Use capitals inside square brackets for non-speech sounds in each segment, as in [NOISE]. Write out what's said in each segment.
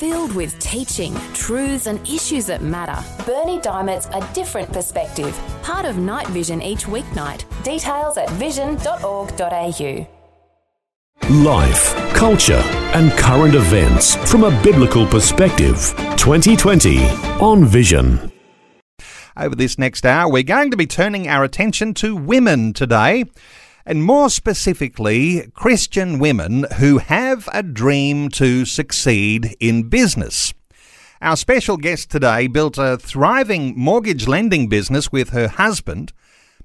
Filled with teaching, truths, and issues that matter, Bernie Diamond's A Different Perspective, part of Night Vision each weeknight. Details at vision.org.au. Life, culture, and current events from a biblical perspective. 2020 on Vision. Over this next hour, we're going to be turning our attention to women today, and more specifically, Christian women who have a dream to succeed in business. Our special guest today built a thriving mortgage lending business with her husband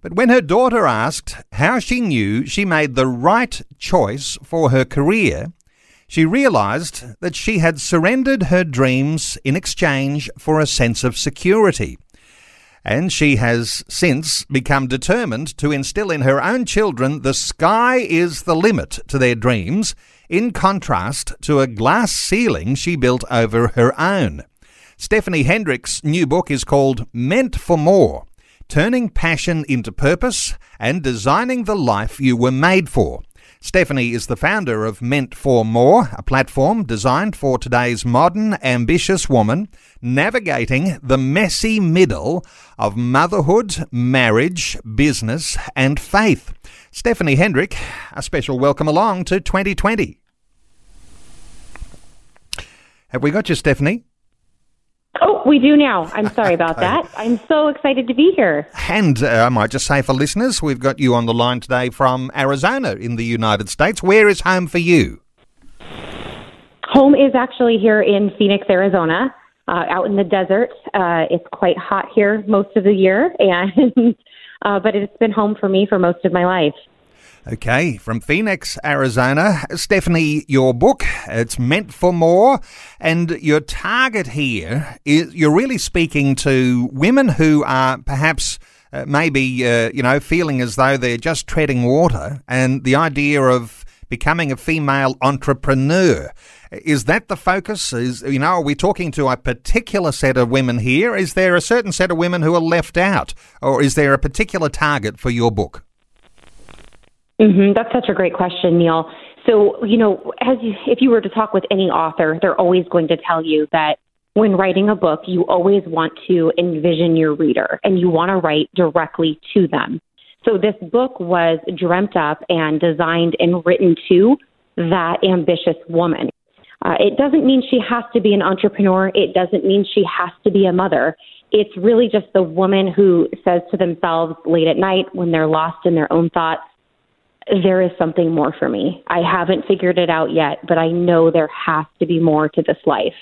but when her daughter asked how she knew she made the right choice for her career, she realized that she had surrendered her dreams in exchange for a sense of security. And she has since become determined to instill in her own children the sky is the limit to their dreams, in contrast to a glass ceiling she built over her own. Stephanie Hendrix new book is called Meant for More turning passion into purpose and designing the life you were made for. Stephanie is the founder of Meant for More, a platform designed for today's modern, ambitious woman navigating the messy middle of motherhood, marriage, business, and faith. Stephanie Hendrix, a special welcome along to 2020. Have we got you, Stephanie? Oh, we do now. I'm sorry [LAUGHS] about that. I'm so excited to be here. And uh, I might just say for listeners, we've got you on the line today from Arizona in the United States. Where is home for you? Home is actually here in Phoenix, Arizona, uh, out in the desert. Uh, it's quite hot here most of the year, [LAUGHS] and uh, but it's been home for me for most of my life. Okay, from Phoenix, Arizona. Stephanie, your book, it's meant for more. And your target here is you're really speaking to women who are perhaps uh, maybe, uh, you know, feeling as though they're just treading water. And the idea of becoming a female entrepreneur. Is that the focus? Is you know, are we talking to a particular set of women here? Is there a certain set of women who are left out, or is there a particular target for your book? Mm-hmm. That's such a great question, Neil. So, you know, as you, if you were to talk with any author, they're always going to tell you that when writing a book, you always want to envision your reader and you want to write directly to them. So, this book was dreamt up and designed and written to that ambitious woman. Uh, it doesn't mean she has to be an entrepreneur. It doesn't mean she has to be a mother. It's really just the woman who says to themselves late at night when they're lost in their own thoughts, there is something more for me. I haven't figured it out yet, but I know there has to be more to this life.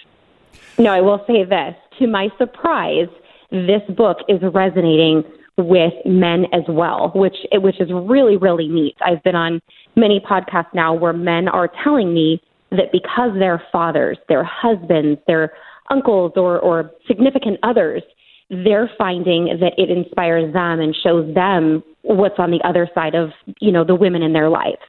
No, I will say this. To my surprise, this book is resonating with men as well, which which is really really neat. I've been on many podcasts now where men are telling me that because their fathers, their husbands, their uncles or or significant others, they're finding that it inspires them and shows them what's on the other side of you know the women in their life.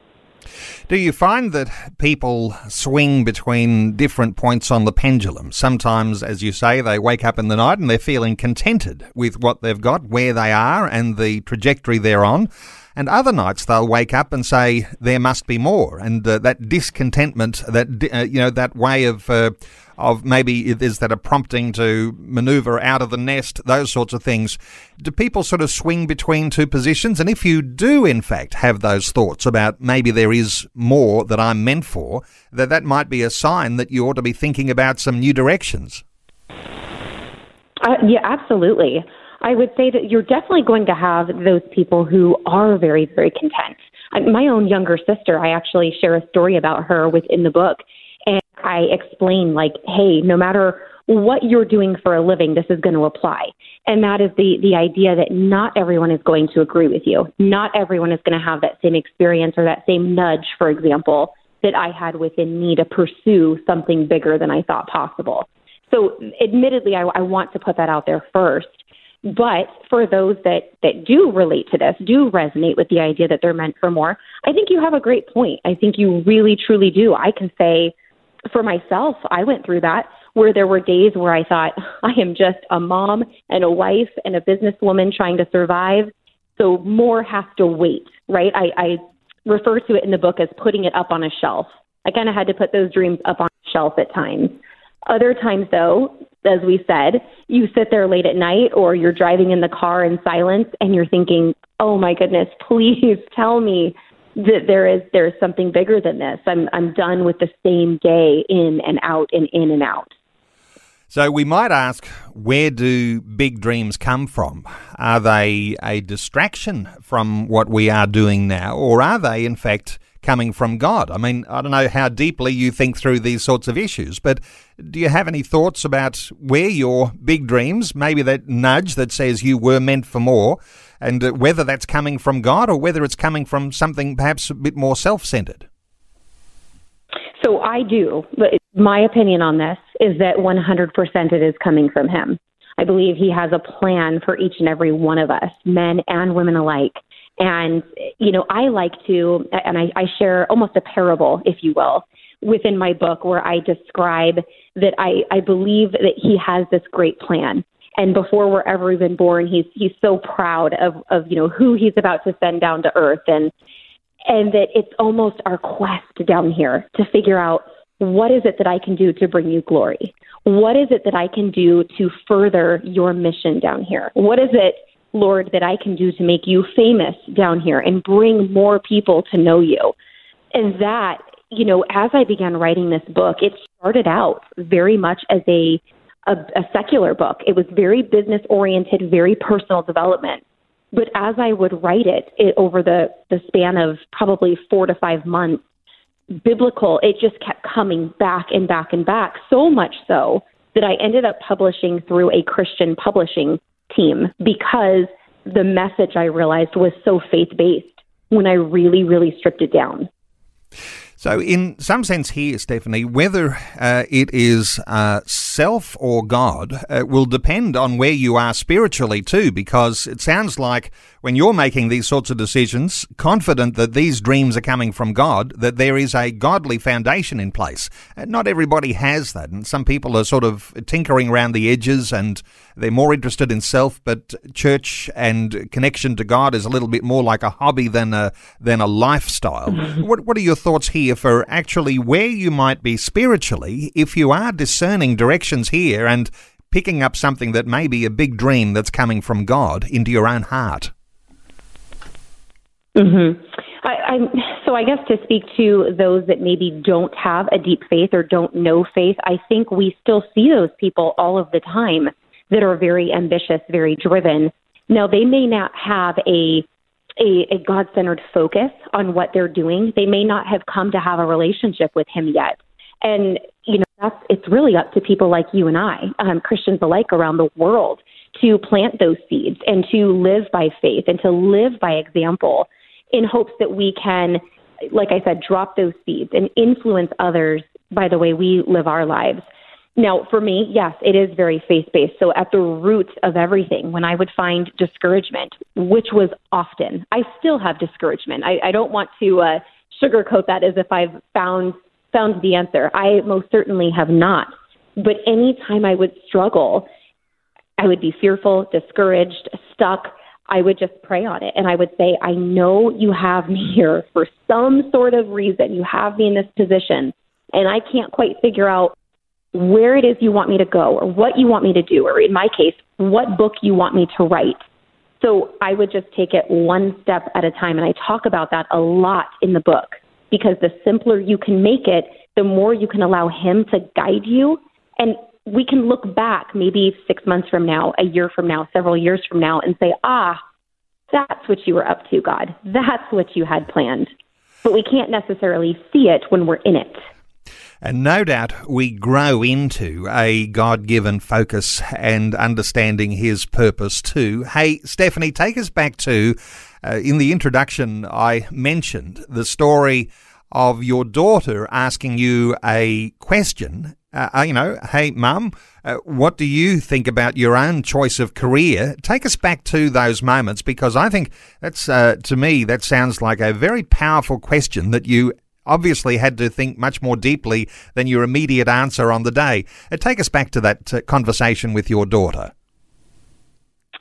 Do you find that people swing between different points on the pendulum? Sometimes, as you say, they wake up in the night and they're feeling contented with what they've got, where they are, and the trajectory they're on. And other nights they'll wake up and say there must be more, and uh, that discontentment, that uh, you know, that way of uh, of maybe is that a prompting to maneuver out of the nest, those sorts of things. Do people sort of swing between two positions? And if you do, in fact, have those thoughts about maybe there is more that I'm meant for, that that might be a sign that you ought to be thinking about some new directions. Uh, yeah, absolutely. I would say that you're definitely going to have those people who are very, very content. My own younger sister, I actually share a story about her within the book And I explain like, hey, no matter what you're doing for a living, this is going to apply. And that is the, the idea that not everyone is going to agree with you. Not everyone is going to have that same experience or that same nudge, for example, that I had within me to pursue something bigger than I thought possible. So, admittedly, I, I want to put that out there first. But for those that, that do relate to this, do resonate with the idea that they're meant for more, I think you have a great point. I think you really, truly do. I can say, for myself, I went through that where there were days where I thought, [LAUGHS] I am just a mom and a wife and a businesswoman trying to survive. So more has to wait, right? I, I refer to it in the book as putting it up on a shelf. I kind of had to put those dreams up on a shelf at times. Other times, though, as we said, you sit there late at night or you're driving in the car in silence and you're thinking, oh my goodness, [LAUGHS] please tell me that there is there is something bigger than this. I'm I'm done with the same day in and out and in and out. So we might ask, where do big dreams come from? Are they a distraction from what we are doing now, or are they in fact coming from God? I mean, I don't know how deeply you think through these sorts of issues, but do you have any thoughts about where your big dreams, maybe that nudge that says you were meant for more, and uh, whether that's coming from God or whether it's coming from something perhaps a bit more self centered? So I do. My opinion on this is that 100% it is coming from Him. I believe He has a plan for each and every one of us, men and women alike. And, you know, I like to, and I, I share almost a parable, if you will, within my book where I describe that I, I believe that he has this great plan. And before we're ever even born, he's he's so proud of, of you know who he's about to send down to earth and and that it's almost our quest down here to figure out what is it that I can do to bring you glory? What is it that I can do to further your mission down here? What is it Lord, that I can do to make you famous down here and bring more people to know you. And that, you know, as I began writing this book, it started out very much as a a, a secular book. It was very business oriented, very personal development. But as I would write it, it over the, the span of probably four to five months, biblical, it just kept coming back and back and back, so much so that I ended up publishing through a Christian publishing team because the message I realized was so faith based when I really, really stripped it down. So, in some sense, here, Stephanie, whether uh, it is uh, self or God uh, will depend on where you are spiritually, too, because it sounds like when you're making these sorts of decisions, confident that these dreams are coming from God, that there is a godly foundation in place. And not everybody has that, and some people are sort of tinkering around the edges and they're more interested in self, but church and connection to God is a little bit more like a hobby than a than a lifestyle. what what are your thoughts here for actually where you might be spiritually if you are discerning directions here and picking up something that may be a big dream that's coming from God into your own heart? Mm-hmm. I, I, so I guess to speak to those that maybe don't have a deep faith or don't know faith, I think we still see those people all of the time that are very ambitious, very driven. Now they may not have a a, a God centered focus on what they're doing. They may not have come to have a relationship with Him yet, and you know that's it's really up to people like you and I, um, Christians alike around the world, to plant those seeds and to live by faith and to live by example in hopes that we can, like I said, drop those seeds and influence others by the way we live our lives. Now, for me, yes, it is very faith based. So, at the root of everything, when I would find discouragement, which was often, I still have discouragement. I, I don't want to uh, sugarcoat that as if I've found found the answer. I most certainly have not. But anytime I would struggle, I would be fearful, discouraged, stuck. I would just pray on it and I would say, I know you have me here for some sort of reason. You have me in this position and I can't quite figure out where it is you want me to go or what you want me to do, or in my case, what book you want me to write. So I would just take it one step at a time. And I talk about that a lot in the book because the simpler you can make it, the more you can allow Him to guide you. And we can look back maybe six months from now, a year from now, several years from now, and say, ah, that's what you were up to, God. That's what you had planned. But we can't necessarily see it when we're in it. And no doubt we grow into a God given focus and understanding His purpose too. Hey, Stephanie, take us back to uh, in the introduction, I mentioned the story of your daughter asking you a question. Uh, uh you know, hey, mum, uh, what do you think about your own choice of career? Take us back to those moments because I think that's, uh, to me, that sounds like a very powerful question that you obviously had to think much more deeply than your immediate answer on the day. Uh, take us back to that uh, conversation with your daughter.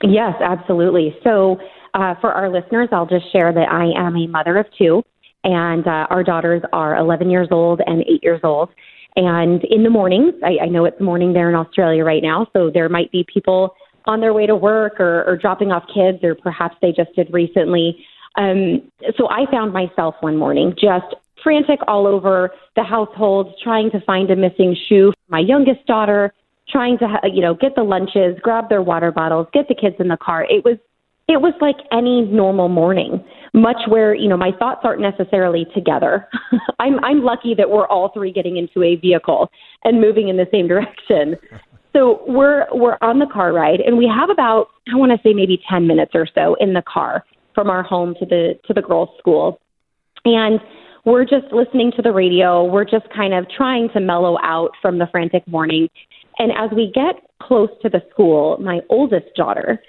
Yes, absolutely. So, uh, for our listeners, I'll just share that I am a mother of two, and uh, our daughters are 11 years old and 8 years old. And in the mornings, I, I know it's morning there in Australia right now, so there might be people on their way to work or, or dropping off kids, or perhaps they just did recently. Um, so I found myself one morning just frantic all over the household, trying to find a missing shoe for my youngest daughter, trying to you know get the lunches, grab their water bottles, get the kids in the car. It was it was like any normal morning, much where you know my thoughts aren't necessarily together. [LAUGHS] I'm I'm lucky that we're all three getting into a vehicle and moving in the same direction. So we're we're on the car ride, and we have about I want to say maybe ten minutes or so in the car from our home to the to the girls' school, and we're just listening to the radio. We're just kind of trying to mellow out from the frantic morning. And as we get close to the school, my oldest daughter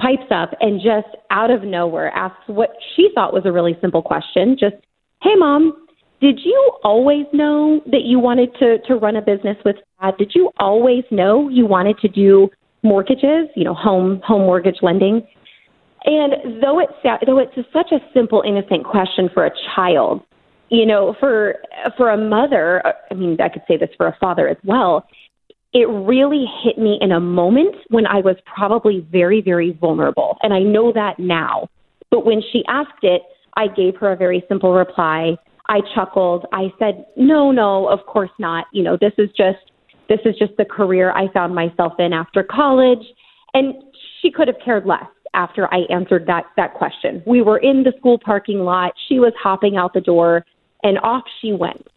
pipes up and just out of nowhere asks what she thought was a really simple question just, Hey, mom, did you always know that you wanted to, to run a business with dad? Did you always know you wanted to do mortgages, you know, home home mortgage lending? And though it's though it's such a simple, innocent question for a child, you know, for for a mother, uh, I mean, I could say this for a father as well it really hit me in a moment when I was probably very, very vulnerable. And I know that now. But when she asked it, I gave her a very simple reply. I chuckled. I said, "No, no, of course not. You know, this is just this is just the career I found myself in after college." And she could have cared less after I answered that that question. We were in the school parking lot. She was hopping out the door and off she went.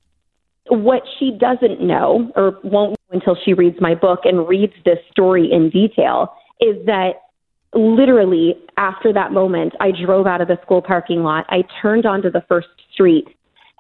What she doesn't know or won't know until she reads my book and reads this story in detail is that literally after that moment, I drove out of the school parking lot. I turned onto the first street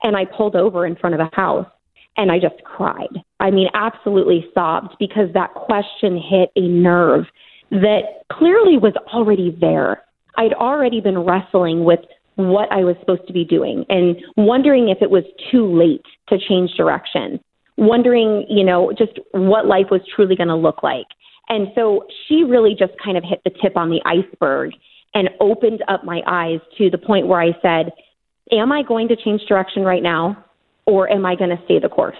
and I pulled over in front of a house and I just cried. I mean, absolutely sobbed because that question hit a nerve that clearly was already there. I'd already been wrestling with what I was supposed to be doing and wondering if it was too late to change direction, wondering, you know, just what life was truly going to look like. And so she really just kind of hit the tip on the iceberg and opened up my eyes to the point where I said, Am I going to change direction right now or am I going to stay the course?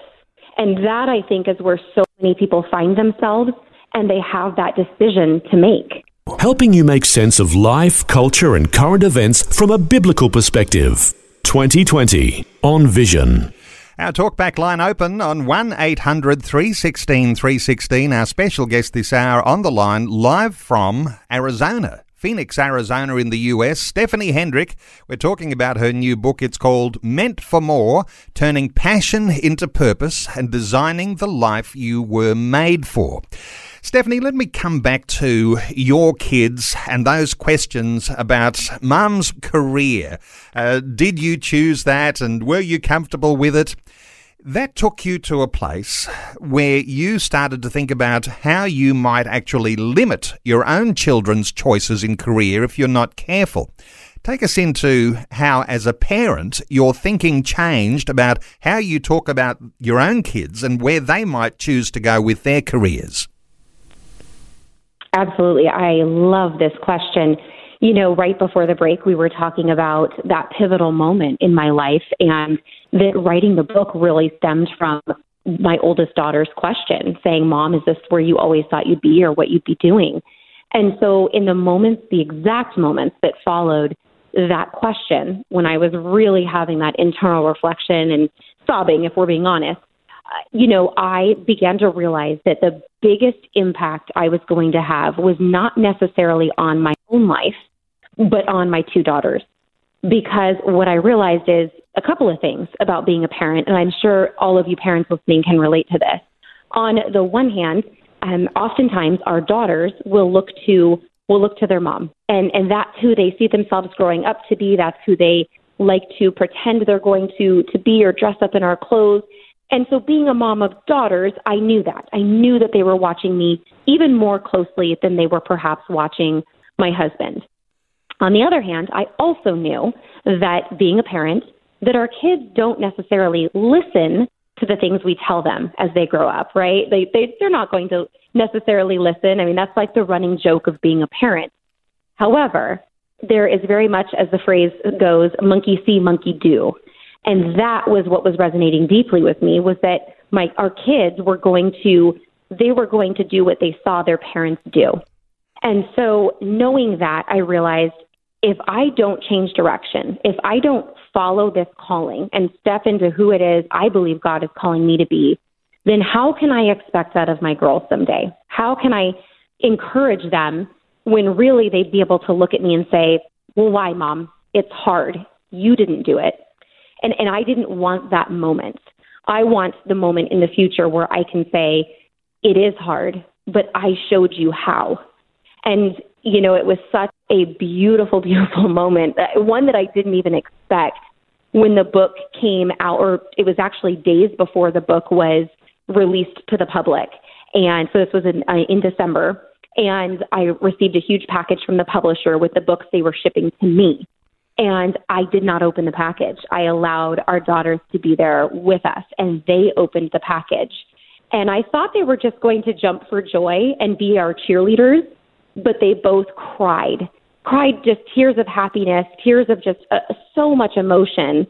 And that I think is where so many people find themselves and they have that decision to make helping you make sense of life, culture, and current events from a biblical perspective. 2020 on Vision. Our talkback line open on 1 800 316 316. Our special guest this hour on the line, live from Arizona. Phoenix, Arizona, in the US. Stephanie Hendrix. We're talking about her new book. It's called Meant for More Turning Passion into Purpose and Designing the Life You Were Made For. Stephanie, let me come back to your kids and those questions about mum's career. Uh, did you choose that and were you comfortable with it? That took you to a place where you started to think about how you might actually limit your own children's choices in career if you're not careful. Take us into how, as a parent, your thinking changed about how you talk about your own kids and where they might choose to go with their careers. Absolutely. I love this question. You know, right before the break, we were talking about that pivotal moment in my life, and that writing the book really stemmed from my oldest daughter's question saying, Mom, is this where you always thought you'd be or what you'd be doing? And so, in the moments, the exact moments that followed that question, when I was really having that internal reflection and sobbing, if we're being honest, you know, I began to realize that the biggest impact I was going to have was not necessarily on my own life, but on my two daughters. Because what I realized is a couple of things about being a parent, and I'm sure all of you parents listening can relate to this. On the one hand, um, oftentimes our daughters will look to will look to their mom, and and that's who they see themselves growing up to be. That's who they like to pretend they're going to to be or dress up in our clothes. And so, being a mom of daughters, I knew that. I knew that they were watching me even more closely than they were perhaps watching my husband. On the other hand, I also knew that being a parent, that our kids don't necessarily listen to the things we tell them as they grow up, right? They, they they're not going to necessarily listen. I mean, that's like the running joke of being a parent. However, there is very much, as the phrase goes, monkey see, monkey do. And that was what was resonating deeply with me was that my our kids were going to they were going to do what they saw their parents do. And so knowing that, I realized if I don't change direction, if I don't follow this calling and step into who it is I believe God is calling me to be, then how can I expect that of my girls someday? How can I encourage them when really they'd be able to look at me and say, Well, why, mom? It's hard. You didn't do it. And and I didn't want that moment. I want the moment in the future where I can say, It is hard, but I showed you how. And, you know, it was such a beautiful, [LAUGHS] beautiful moment, uh, one that I didn't even expect when the book came out, or it was actually days before the book was released to the public. And so this was in, uh, in December. And I received a huge package from the publisher with the books they were shipping to me. And I did not open the package. I allowed our daughters to be there with us, and they opened the package. And I thought they were just going to jump for joy and be our cheerleaders, but they both cried cried just tears of happiness, tears of just uh, so much emotion.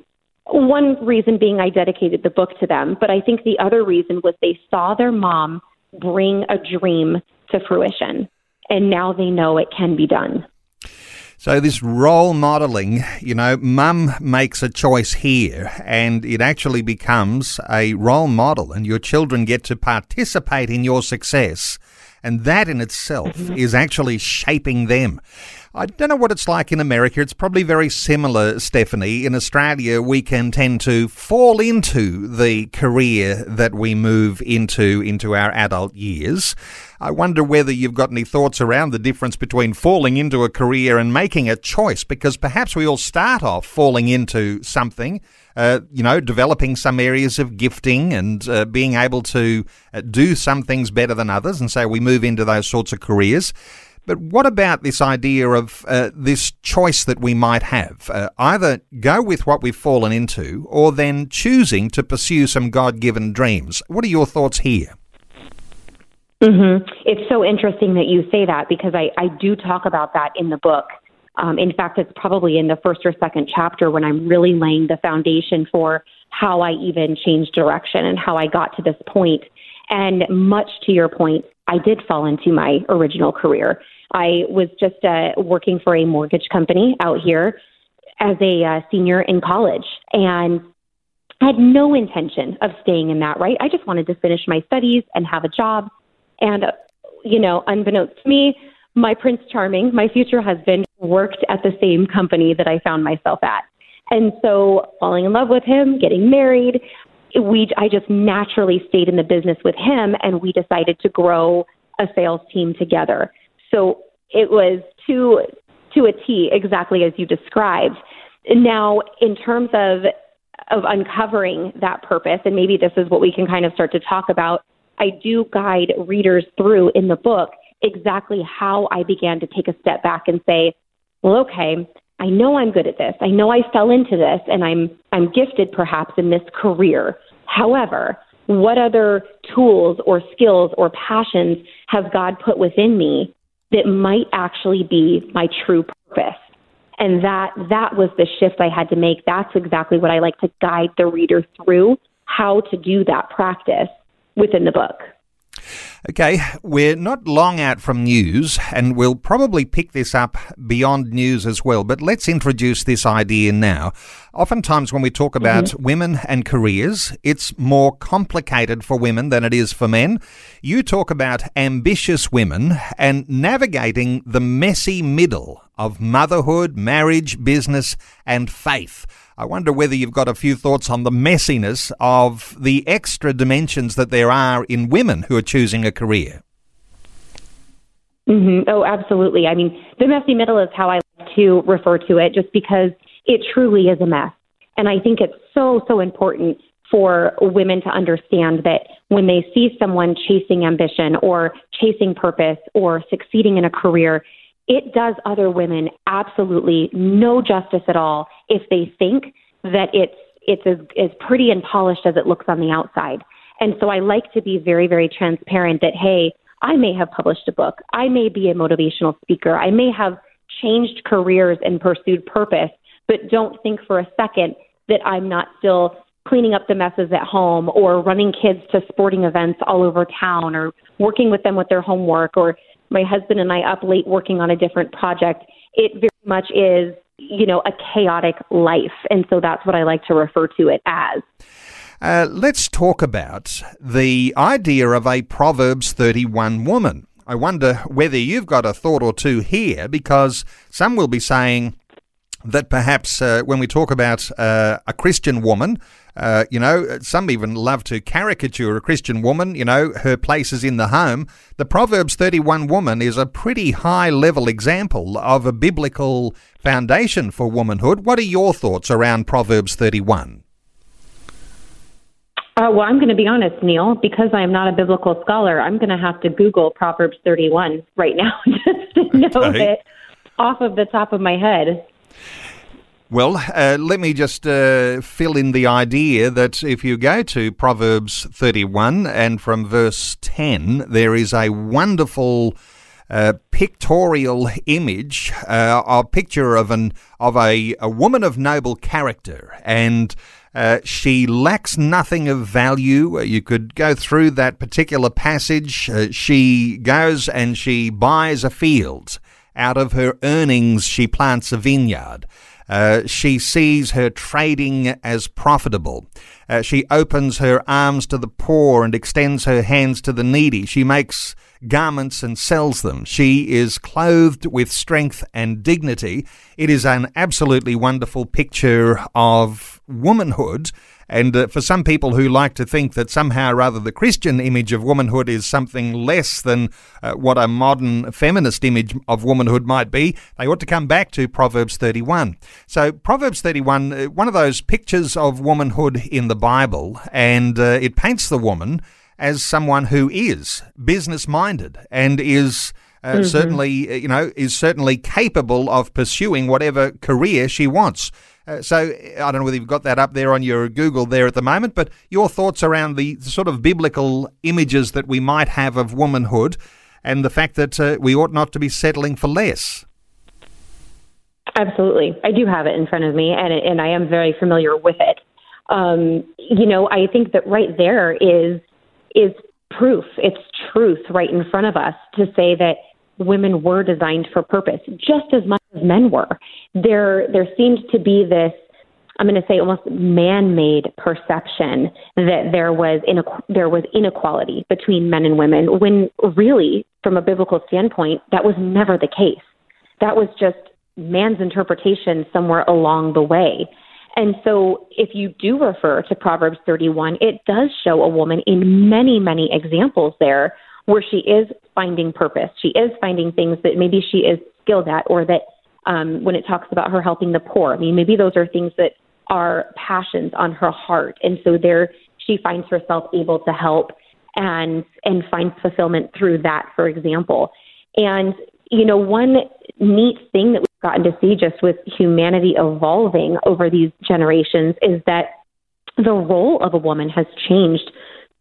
One reason being I dedicated the book to them, but I think the other reason was they saw their mom bring a dream to fruition, and now they know it can be done. So, this role modeling, you know, mum makes a choice here and it actually becomes a role model, and your children get to participate in your success. And that in itself mm-hmm. is actually shaping them. I don't know what it's like in America. It's probably very similar, Stephanie. In Australia, we can tend to fall into the career that we move into into our adult years. I wonder whether you've got any thoughts around the difference between falling into a career and making a choice, because perhaps we all start off falling into something, uh, you know, developing some areas of gifting and uh, being able to uh, do some things better than others, and so we move into those sorts of careers. But what about this idea of uh, this choice that we might have? Uh, either go with what we've fallen into or then choosing to pursue some God given dreams. What are your thoughts here? Mm-hmm. It's so interesting that you say that because I, I do talk about that in the book. Um, in fact, it's probably in the first or second chapter when I'm really laying the foundation for how I even changed direction and how I got to this point. And much to your point, I did fall into my original career. I was just uh, working for a mortgage company out here as a uh, senior in college and had no intention of staying in that, right? I just wanted to finish my studies and have a job. And, uh, you know, unbeknownst to me, my Prince Charming, my future husband, worked at the same company that I found myself at. And so falling in love with him, getting married, we I just naturally stayed in the business with him and we decided to grow a sales team together. So it was to to a T exactly as you described. Now, in terms of of uncovering that purpose, and maybe this is what we can kind of start to talk about, I do guide readers through in the book exactly how I began to take a step back and say, well, okay, I know I'm good at this. I know I fell into this and I'm I'm gifted perhaps in this career. However, what other tools or skills or passions have God put within me that might actually be my true purpose. And that that was the shift I had to make. That's exactly what I like to guide the reader through how to do that practice within the book. Okay, we're not long out from news, and we'll probably pick this up beyond news as well, but let's introduce this idea now. Oftentimes, when we talk about mm-hmm. women and careers, it's more complicated for women than it is for men. You talk about ambitious women and navigating the messy middle of motherhood, marriage, business, and faith. I wonder whether you've got a few thoughts on the messiness of the extra dimensions that there are in women who are choosing a career. Mm-hmm. Oh, absolutely. I mean, the messy middle is how I like to refer to it, just because it truly is a mess. And I think it's so, so important for women to understand that when they see someone chasing ambition or chasing purpose or succeeding in a career, it does other women absolutely no justice at all if they think that it's it's as, as pretty and polished as it looks on the outside. And so I like to be very, very transparent that, hey, I may have published a book. I may be a motivational speaker. I may have changed careers and pursued purpose, but don't think for a second that I'm not still cleaning up the messes at home or running kids to sporting events all over town or working with them with their homework or my husband and I up late working on a different project. It very much is, you know, a chaotic life. And so that's what I like to refer to it as. Uh, let's talk about the idea of a Proverbs 31 woman. I wonder whether you've got a thought or two here because some will be saying, that perhaps uh, when we talk about uh, a Christian woman, uh, you know, some even love to caricature a Christian woman, you know, her place is in the home. The Proverbs 31 woman is a pretty high level example of a biblical foundation for womanhood. What are your thoughts around Proverbs 31? Uh, well, I'm going to be honest, Neil, because I am not a biblical scholar, I'm going to have to Google Proverbs 31 right now [LAUGHS] just to know it off of the top of my head. Well, uh, let me just uh, fill in the idea that if you go to Proverbs 31 and from verse 10, there is a wonderful uh, pictorial image, uh, a picture of an of a, a woman of noble character, and uh, she lacks nothing of value. You could go through that particular passage. Uh, she goes and she buys a field. Out of her earnings, she plants a vineyard. Uh, she sees her trading as profitable. Uh, she opens her arms to the poor and extends her hands to the needy. She makes garments and sells them. She is clothed with strength and dignity. It is an absolutely wonderful picture of womanhood and uh, for some people who like to think that somehow or other the Christian image of womanhood is something less than uh, what a modern feminist image of womanhood might be, they ought to come back to Proverbs 31. So, Proverbs 31, uh, one of those pictures of womanhood in the Bible, and uh, it paints the woman as someone who is business minded and is. Uh, mm-hmm. Certainly, uh, you know, is certainly capable of pursuing whatever career she wants. Uh, so I don't know whether you've got that up there on your Google there at the moment, but your thoughts around the sort of biblical images that we might have of womanhood and the fact that uh, we ought not to be settling for less. Absolutely. I do have it in front of me, and, and I am very familiar with it. Um, you know, I think that right there is is proof. It's truth right in front of us to say that women were designed for purpose just as much as men were. There, there seemed to be this, I'm going to say almost man-made perception that there was inequ- there was inequality between men and women, when really, from a biblical standpoint, that was never the case. That was just man's interpretation somewhere along the way. And so, if you do refer to Proverbs 31, it does show a woman in many, many examples there where she is finding purpose. She is finding things that maybe she is skilled at, or that um, when it talks about her helping the poor, I mean, maybe those are things that are passions on her heart, and so there she finds herself able to help and and find fulfillment through that, for example. And you know, one neat thing that gotten to see just with humanity evolving over these generations is that the role of a woman has changed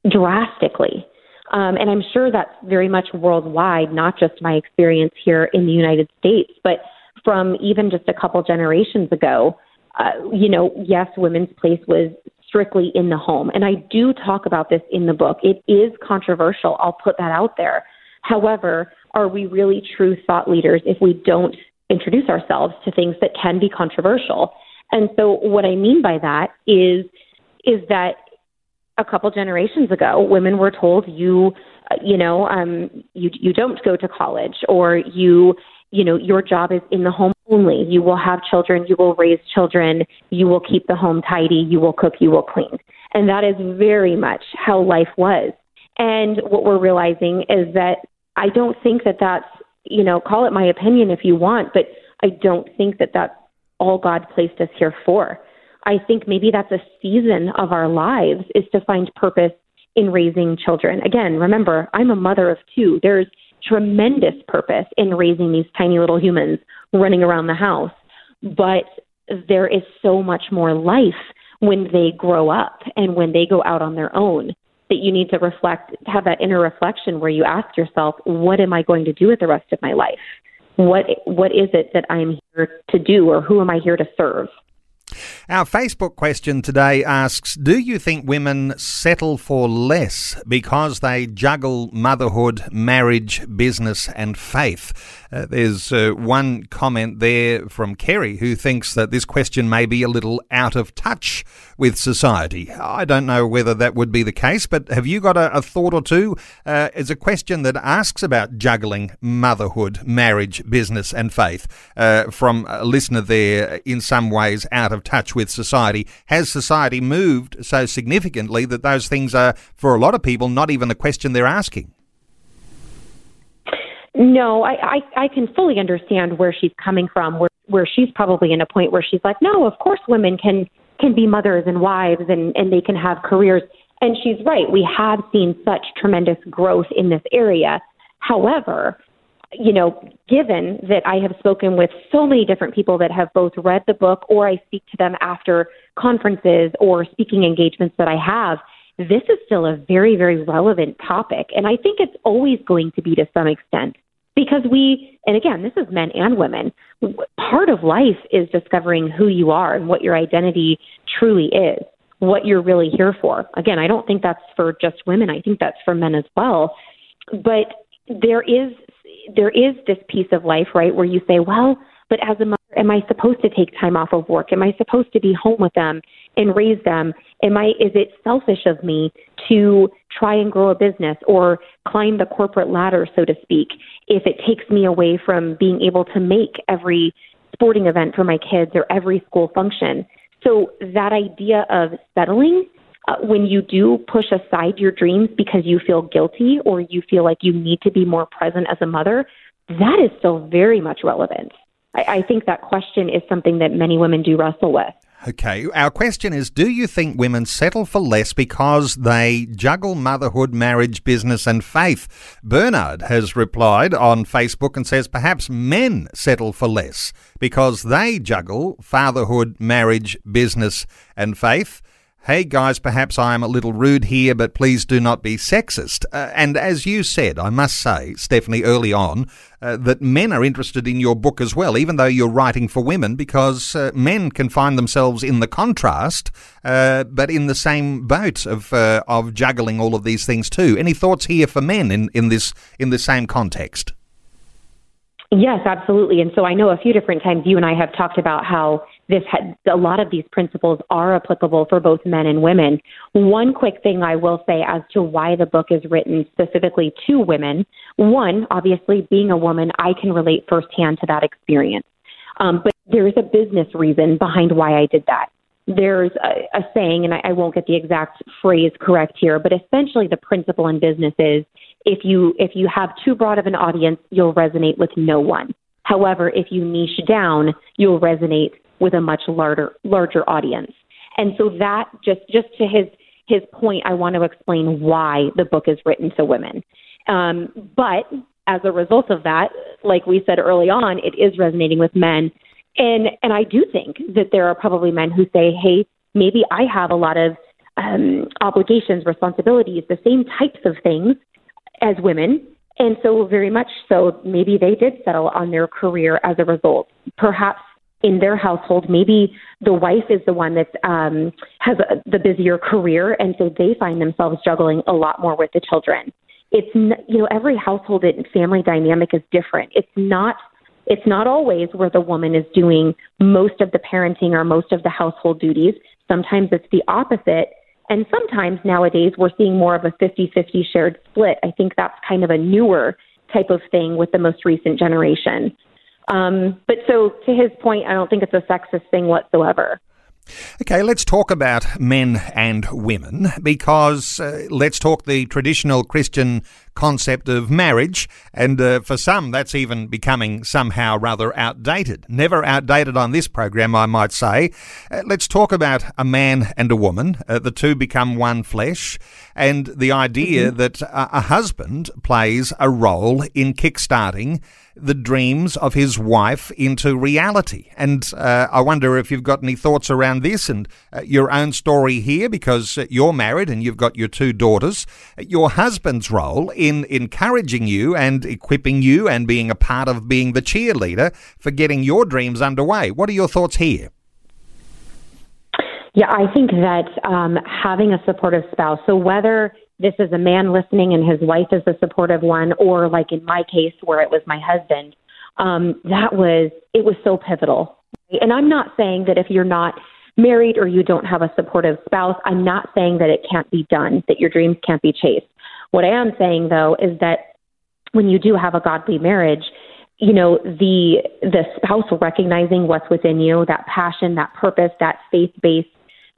drastically. Um, and I'm sure that's very much worldwide, not just my experience here in the United States, but from even just a couple generations ago. Uh, you know, yes, women's place was strictly in the home. And I do talk about this in the book. It is controversial. I'll put that out there. However, are we really true thought leaders if we don't introduce ourselves to things that can be controversial? And so what I mean by that is is that a couple generations ago, women were told you, you know, um, you you don't go to college, or you, you know, your job is in the home only. You will have children, you will raise children, you will keep the home tidy, you will cook, you will clean, and that is very much how life was. And what we're realizing is that I don't think that that's, you know, call it my opinion if you want, but I don't think that that's all God placed us here for. I think maybe that's a season of our lives is to find purpose in raising children. Again, remember, I'm a mother of two. There's tremendous purpose in raising these tiny little humans running around the house. But there is so much more life when they grow up and when they go out on their own that you need to reflect, have that inner reflection where you ask yourself, what am I going to do with the rest of my life? What what is it that I'm here to do or who am I here to serve? Our Facebook question today asks Do you think women settle for less because they juggle motherhood, marriage, business, and faith? Uh, there's uh, one comment there from Kerry who thinks that this question may be a little out of touch with society. I don't know whether that would be the case, but have you got a, a thought or two? Uh, it's a question that asks about juggling motherhood, marriage, business, and faith uh, from a listener there in some ways out of touch with society. Has society moved so significantly that those things are, for a lot of people, not even a question they're asking? No, I, I I can fully understand where she's coming from. Where where she's probably in a point where she's like, no, of course women can can be mothers and wives and and they can have careers. And she's right. We have seen such tremendous growth in this area. However, you know, given that I have spoken with so many different people that have both read the book or I speak to them after conferences or speaking engagements that I have, this is still a very, very relevant topic. And I think it's always going to be to some extent because we, and again, this is men and women, part of life is discovering who you are and what your identity truly is, what you're really here for. Again, I don't think that's for just women, I think that's for men as well. But there is there is this piece of life, right, where you say, well, but as a mother, am I supposed to take time off of work? Am I supposed to be home with them and raise them? Am I is it selfish of me to try and grow a business or climb the corporate ladder, so to speak, if it takes me away from being able to make every sporting event for my kids or every school function? So that idea of settling uh, when you do push aside your dreams because you feel guilty or you feel like you need to be more present as a mother, that is still very much relevant. I, I think that question is something that many women do wrestle with. Okay, our question is Do you think women settle for less because they juggle motherhood, marriage, business, and faith? Bernard has replied on Facebook and says perhaps men settle for less because they juggle fatherhood, marriage, business, and faith. Hey guys, perhaps I am a little rude here, but please do not be sexist. Uh, and as you said, I must say, Stephanie, early on, uh, that men are interested in your book as well, even though you're writing for women, because uh, men can find themselves in the contrast, uh, but in the same boat of uh, of juggling all of these things too. Any thoughts here for men in, in this in the same context? Yes, absolutely. And so I know a few different times you and I have talked about how this had, a lot of these principles are applicable for both men and women. One quick thing I will say as to why the book is written specifically to women. One, obviously, being a woman, I can relate firsthand to that experience. Um, but there is a business reason behind why I did that. There's a, a saying, and I, I won't get the exact phrase correct here, but essentially the principle in business is if you if you have too broad of an audience, you'll resonate with no one. However, if you niche down, you'll resonate with a much larger larger audience. And so that just just to his his point, I want to explain why the book is written to women. Um, but as a result of that, like we said early on, it is resonating with men. And and I do think that there are probably men who say, "Hey, maybe I have a lot of um, obligations, responsibilities, the same types of things as women." And so, very much so, maybe they did settle on their career as a result. Perhaps in their household, maybe the wife is the one that um, has a, the busier career, and so they find themselves juggling a lot more with the children. It's you know every household and family dynamic is different. It's not it's not always where the woman is doing most of the parenting or most of the household duties. Sometimes it's the opposite. And sometimes nowadays we're seeing more of a 50 50 shared split. I think that's kind of a newer type of thing with the most recent generation. Um, but so to his point, I don't think it's a sexist thing whatsoever. Okay, let's talk about men and women because uh, let's talk the traditional Christian concept of marriage, and uh, for some, that's even becoming somehow rather outdated. Never outdated on this program, I might say. Uh, let's talk about a man and a woman. Uh, the two become one flesh, and the idea mm-hmm. that a, a husband plays a role in kickstarting the dreams of his wife into reality. And uh, I wonder if you've got any thoughts around this and uh, your own story here, because uh, you're married and you've got your two daughters. Your husband's role in encouraging you and equipping you and being a part of being the cheerleader for getting your dreams underway. What are your thoughts here? Yeah, I think that um, having a supportive spouse, so whether this is a man listening and his wife is the supportive one, or like in my case where it was my husband, um, that was it was so pivotal. And I'm not saying that if you're not married or you don't have a supportive spouse, I'm not saying that it can't be done, that your dreams can't be chased. What I am saying though is that when you do have a godly marriage, you know the the spouse recognizing what's within you, that passion, that purpose, that faith based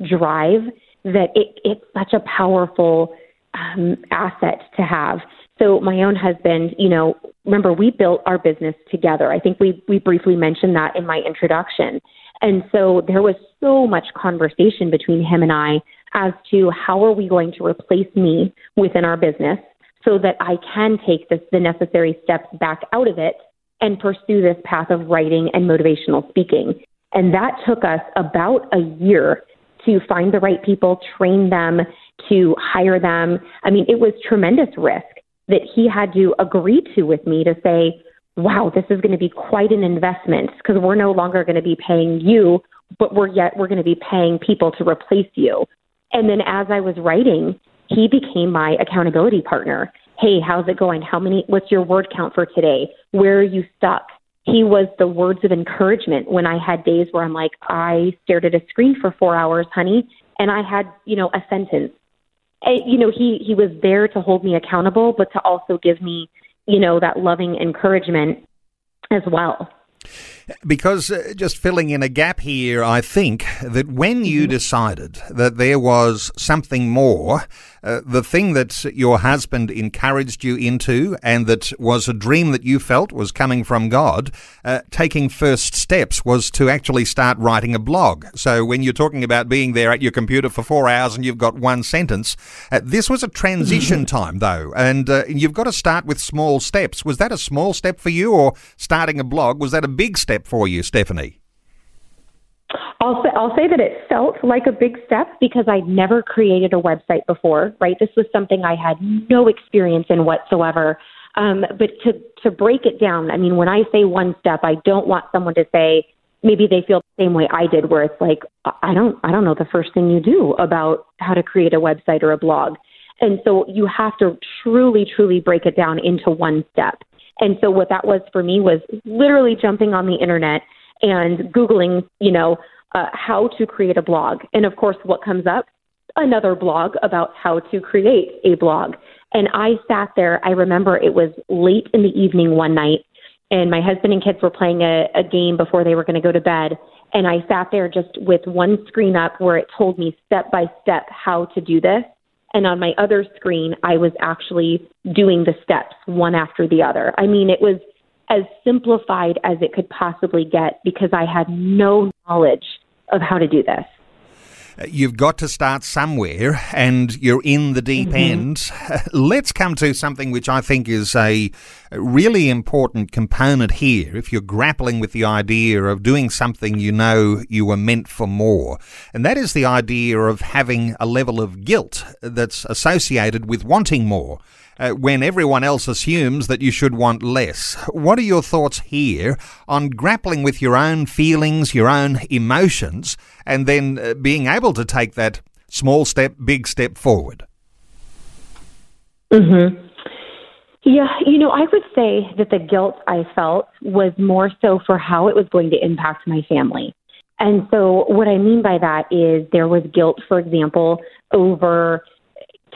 drive, that it, it's such a powerful um, asset to have. So my own husband, you know, remember we built our business together. I think we we briefly mentioned that in my introduction. And so there was so much conversation between him and I as to how are we going to replace me within our business so that I can take this, the necessary steps back out of it and pursue this path of writing and motivational speaking. And that took us about a year to find the right people, train them, to hire them. I mean, it was tremendous risk that he had to agree to with me to say, wow, this is going to be quite an investment because we're no longer going to be paying you, but we're yet we're going to be paying people to replace you. And then as I was writing, he became my accountability partner. Hey, how's it going? How many what's your word count for today? Where are you stuck? He was the words of encouragement when I had days where I'm like, I stared at a screen for 4 hours, honey, and I had, you know, a sentence you know, he he was there to hold me accountable, but to also give me, you know, that loving encouragement as well. Because uh, just filling in a gap here, I think that when you mm-hmm. decided that there was something more, uh, the thing that your husband encouraged you into and that was a dream that you felt was coming from God, uh, taking first steps was to actually start writing a blog. So when you're talking about being there at your computer for four hours and you've got one sentence, uh, this was a transition [LAUGHS] time though, and uh, you've got to start with small steps. Was that a small step for you or starting a blog? Was that a big step for you, Stephanie? I'll say, I'll say that it felt like a big step because I'd never created a website before, right? This was something I had no experience in whatsoever. Um, but to, to break it down, I mean, when I say one step, I don't want someone to say, maybe they feel the same way I did, where it's like, I don't, I don't know the first thing you do about how to create a website or a blog. And so you have to truly, truly break it down into one step. And so what that was for me was literally jumping on the internet and Googling, you know, uh, how to create a blog. And of course, what comes up? Another blog about how to create a blog. And I sat there, I remember it was late in the evening one night, and my husband and kids were playing a, a game before they were going to go to bed. And I sat there just with one screen up where it told me step by step how to do this. And on my other screen, I was actually doing the steps one after the other. I mean, it was as simplified as it could possibly get because I had no knowledge of how to do this. You've got to start somewhere, and you're in the deep mm-hmm. end. [LAUGHS] Let's come to something which I think is a really important component here. If you're grappling with the idea of doing something you know you were meant for more, and that is the idea of having a level of guilt that's associated with wanting more uh, when everyone else assumes that you should want less. What are your thoughts here on grappling with your own feelings, your own emotions, and then uh, being able to take that small step, big step forward? Mhm. Yeah, you know, I would say that the guilt I felt was more so for how it was going to impact my family. And so, what I mean by that is there was guilt, for example, over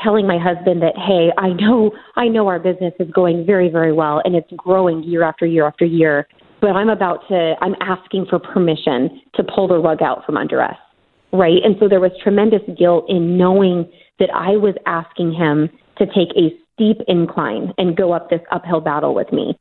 telling my husband that hey i know i know our business is going very very well and it's growing year after year after year but i'm about to i'm asking for permission to pull the rug out from under us right? And so there was tremendous guilt in knowing that i was asking him to take a steep incline and go up this uphill battle with me.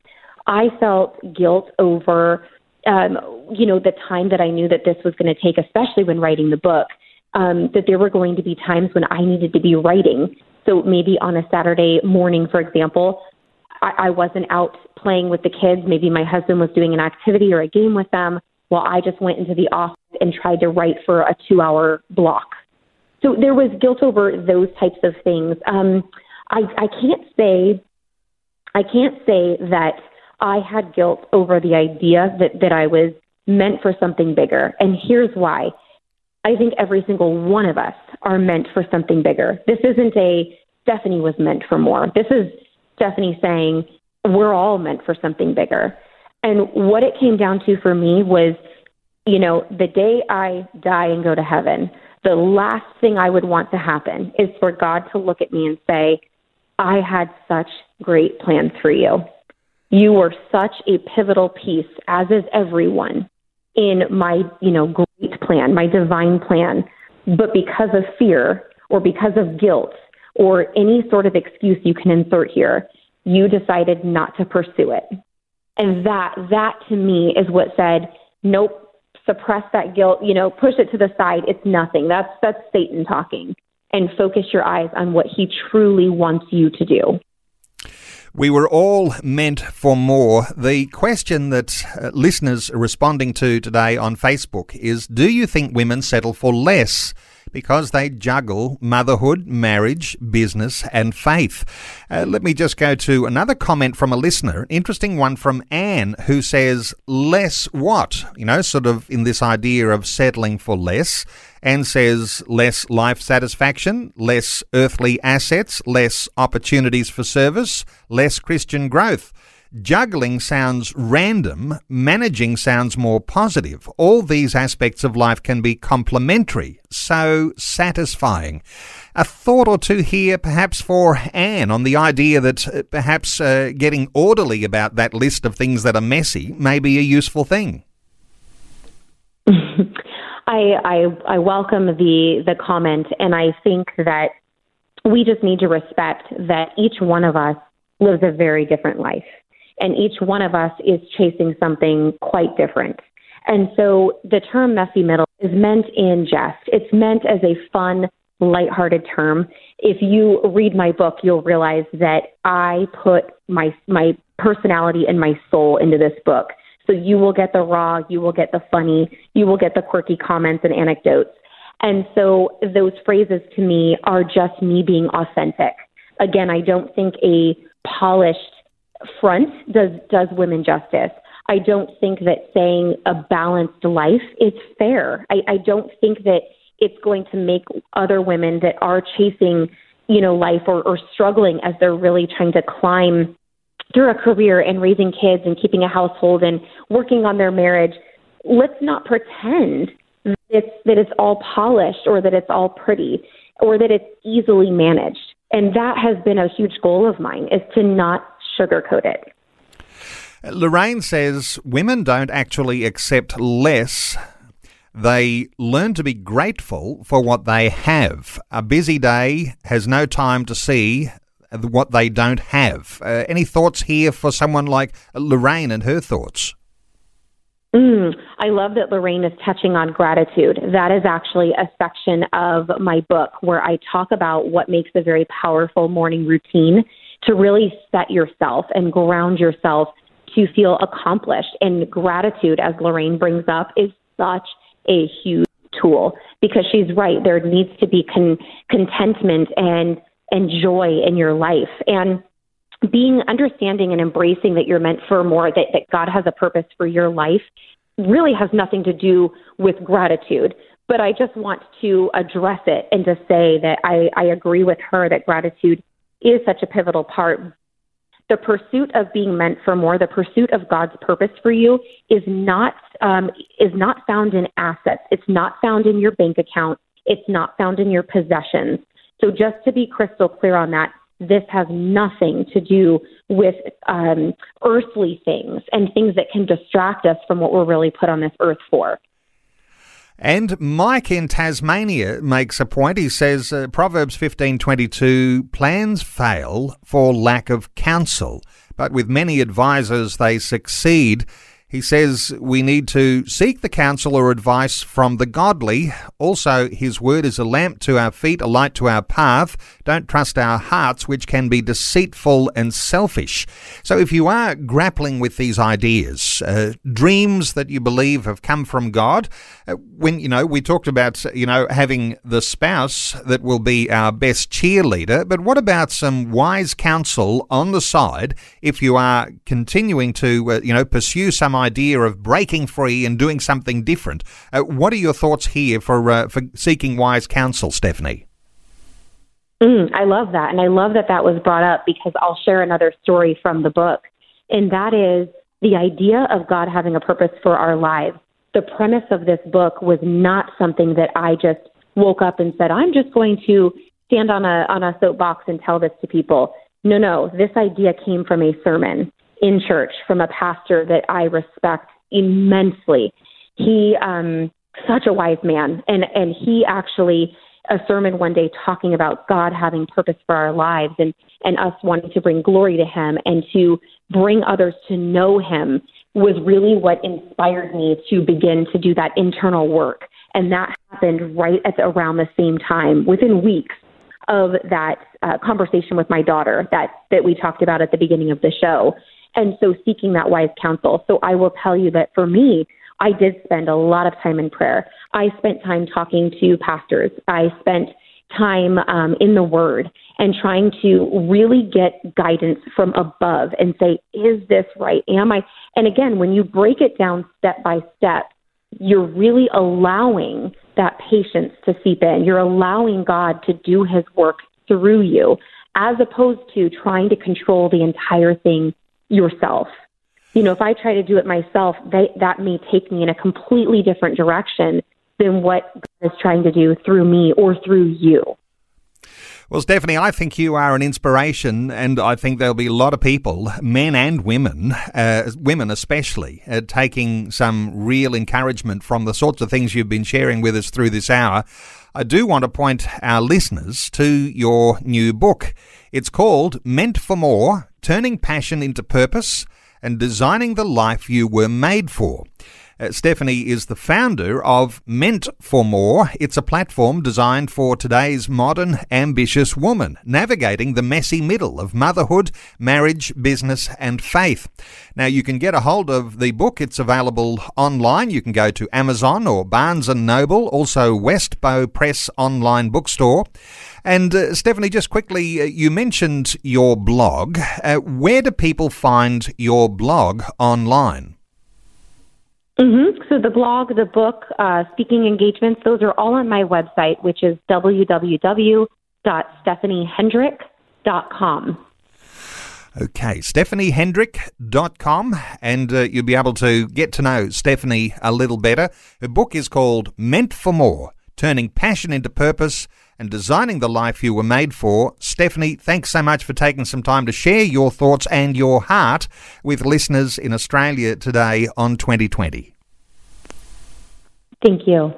I felt guilt over um, you know the time that i knew that this was going to take especially when writing the book um, that there were going to be times when I needed to be writing. So maybe on a Saturday morning, for example, I, I wasn't out playing with the kids. Maybe my husband was doing an activity or a game with them while I just went into the office and tried to write for a two hour block. So there was guilt over those types of things. Um, I, I can't say, I can't say that I had guilt over the idea that, that I was meant for something bigger. And here's why I think every single one of us are meant for something bigger. This isn't a Stephanie was meant for more. This is Stephanie saying we're all meant for something bigger. And what it came down to for me was, you know, the day I die and go to heaven, the last thing I would want to happen is for God to look at me and say, I had such great plans for you. You were such a pivotal piece, as is everyone, in my, you know, great plan, my divine plan. But because of fear or because of guilt or any sort of excuse you can insert here, you decided not to pursue it. And that that to me is what said, nope, suppress that guilt, you know, push it to the side. It's nothing. That's that's Satan talking. And focus your eyes on what he truly wants you to do. We were all meant for more. The question that uh, listeners are responding to today on Facebook is Do you think women settle for less? because they juggle motherhood, marriage, business, and faith. Uh, let me just go to another comment from a listener, interesting one from Anne, who says, less what? You know, sort of in this idea of settling for less. Anne says less life satisfaction, less earthly assets, less opportunities for service, less Christian growth. Juggling sounds random, managing sounds more positive. All these aspects of life can be complementary, so satisfying. A thought or two here, perhaps for Anne, on the idea that uh, perhaps uh, getting orderly about that list of things that are messy may be a useful thing. [LAUGHS] I, I I welcome the the comment, and I think that we just need to respect that each one of us lives a very different life and each one of us is chasing something quite different. And so the term messy middle is meant in jest. It's meant as a fun, lighthearted term. If you read my book, you'll realize that I put my my personality and my soul into this book. So you will get the raw, you will get the funny, you will get the quirky comments and anecdotes. And so those phrases to me are just me being authentic. Again, I don't think a polished front does does women justice. I don't think that saying a balanced life is fair. I, I don't think that it's going to make other women that are chasing, you know, life or, or struggling as they're really trying to climb through a career and raising kids and keeping a household and working on their marriage. Let's not pretend that it's that it's all polished or that it's all pretty or that it's easily managed. And that has been a huge goal of mine is to not sugarcoat it. Lorraine says women don't actually accept less. They learn to be grateful for what they have. A busy day has no time to see what they don't have. Uh, any thoughts here for someone like Lorraine and her thoughts? Mm, I love that Lorraine is touching on gratitude. That is actually a section of my book where I talk about what makes a very powerful morning routine to really set yourself and ground yourself to feel accomplished. And gratitude, as Lorraine brings up, is such a huge tool because she's right. There needs to be con- contentment and and joy in your life and being understanding and embracing that you're meant for more that, that god has a purpose for your life really has nothing to do with gratitude but i just want to address it and to say that i, I agree with her that gratitude is such a pivotal part. The pursuit of being meant for more, the pursuit of God's purpose for you, is not um, is not found in assets. It's not found in your bank account. It's not found in your possessions. So just to be crystal clear on that, this has nothing to do with um, earthly things and things that can distract us from what we're really put on this earth for. And Mike in Tasmania makes a point. He says uh, Proverbs 15:22 plans fail for lack of counsel, but with many advisers they succeed. He says we need to seek the counsel or advice from the godly. Also, his word is a lamp to our feet, a light to our path. Don't trust our hearts, which can be deceitful and selfish. So, if you are grappling with these ideas, uh, dreams that you believe have come from God, uh, when, you know, we talked about, you know, having the spouse that will be our best cheerleader, but what about some wise counsel on the side if you are continuing to, uh, you know, pursue some idea of breaking free and doing something different. Uh, what are your thoughts here for uh, for seeking wise counsel, Stephanie? Mm, I love that, and I love that that was brought up because I'll share another story from the book, and that is the idea of God having a purpose for our lives. The premise of this book was not something that I just woke up and said, I'm just going to stand on a on a soapbox and tell this to people. No, no, this idea came from a sermon in church from a pastor that I respect immensely. He um such a wise man. And and he actually a sermon one day talking about God having purpose for our lives and and us wanting to bring glory to him and to bring others to know him was really what inspired me to begin to do that internal work. And that happened right at the, around the same time within weeks of that uh, conversation with my daughter that that we talked about at the beginning of the show and so seeking that wise counsel. So i will tell you that for me i did spend a lot of time in prayer. I spent time talking to pastors. I spent time um, in the word and trying to really get guidance from above and say is this right? Am i? And again when you break it down step by step you're really allowing that patience to seep in. You're allowing God to do his work through you as opposed to trying to control the entire thing yourself. You know, if I try to do it myself, they, that may take me in a completely different direction than what God is trying to do through me or through you. Well, Stephanie, I think you are an inspiration, and I think there'll be a lot of people, men and women, uh, women especially, uh, taking some real encouragement from the sorts of things you've been sharing with us through this hour. I do want to point our listeners to your new book. It's called Meant for More Turning Passion into Purpose and Designing the Life You Were Made For. Uh, Stephanie is the founder of Meant for More. It's a platform designed for today's modern, ambitious woman, navigating the messy middle of motherhood, marriage, business, and faith. Now, you can get a hold of the book. It's available online. You can go to Amazon or Barnes & Noble, also Westbow Press online bookstore. And uh, Stephanie, just quickly, uh, you mentioned your blog. Uh, where do people find your blog online? Mm-hmm. So the blog, the book, uh, speaking engagements, those are all on my website, which is www.stephaniehendrix.com. Okay, stephaniehendrix.com, and uh, you'll be able to get to know Stephanie a little better. Her book is called Meant for More Turning Passion into Purpose and Designing the Life You Were Made For. Stephanie, thanks so much for taking some time to share your thoughts and your heart with listeners in Australia today on 2020. Thank you.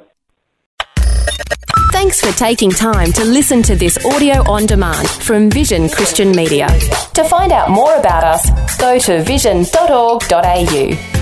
Thanks for taking time to listen to this audio on demand from Vision Christian Media. To find out more about us, go to vision.org.au.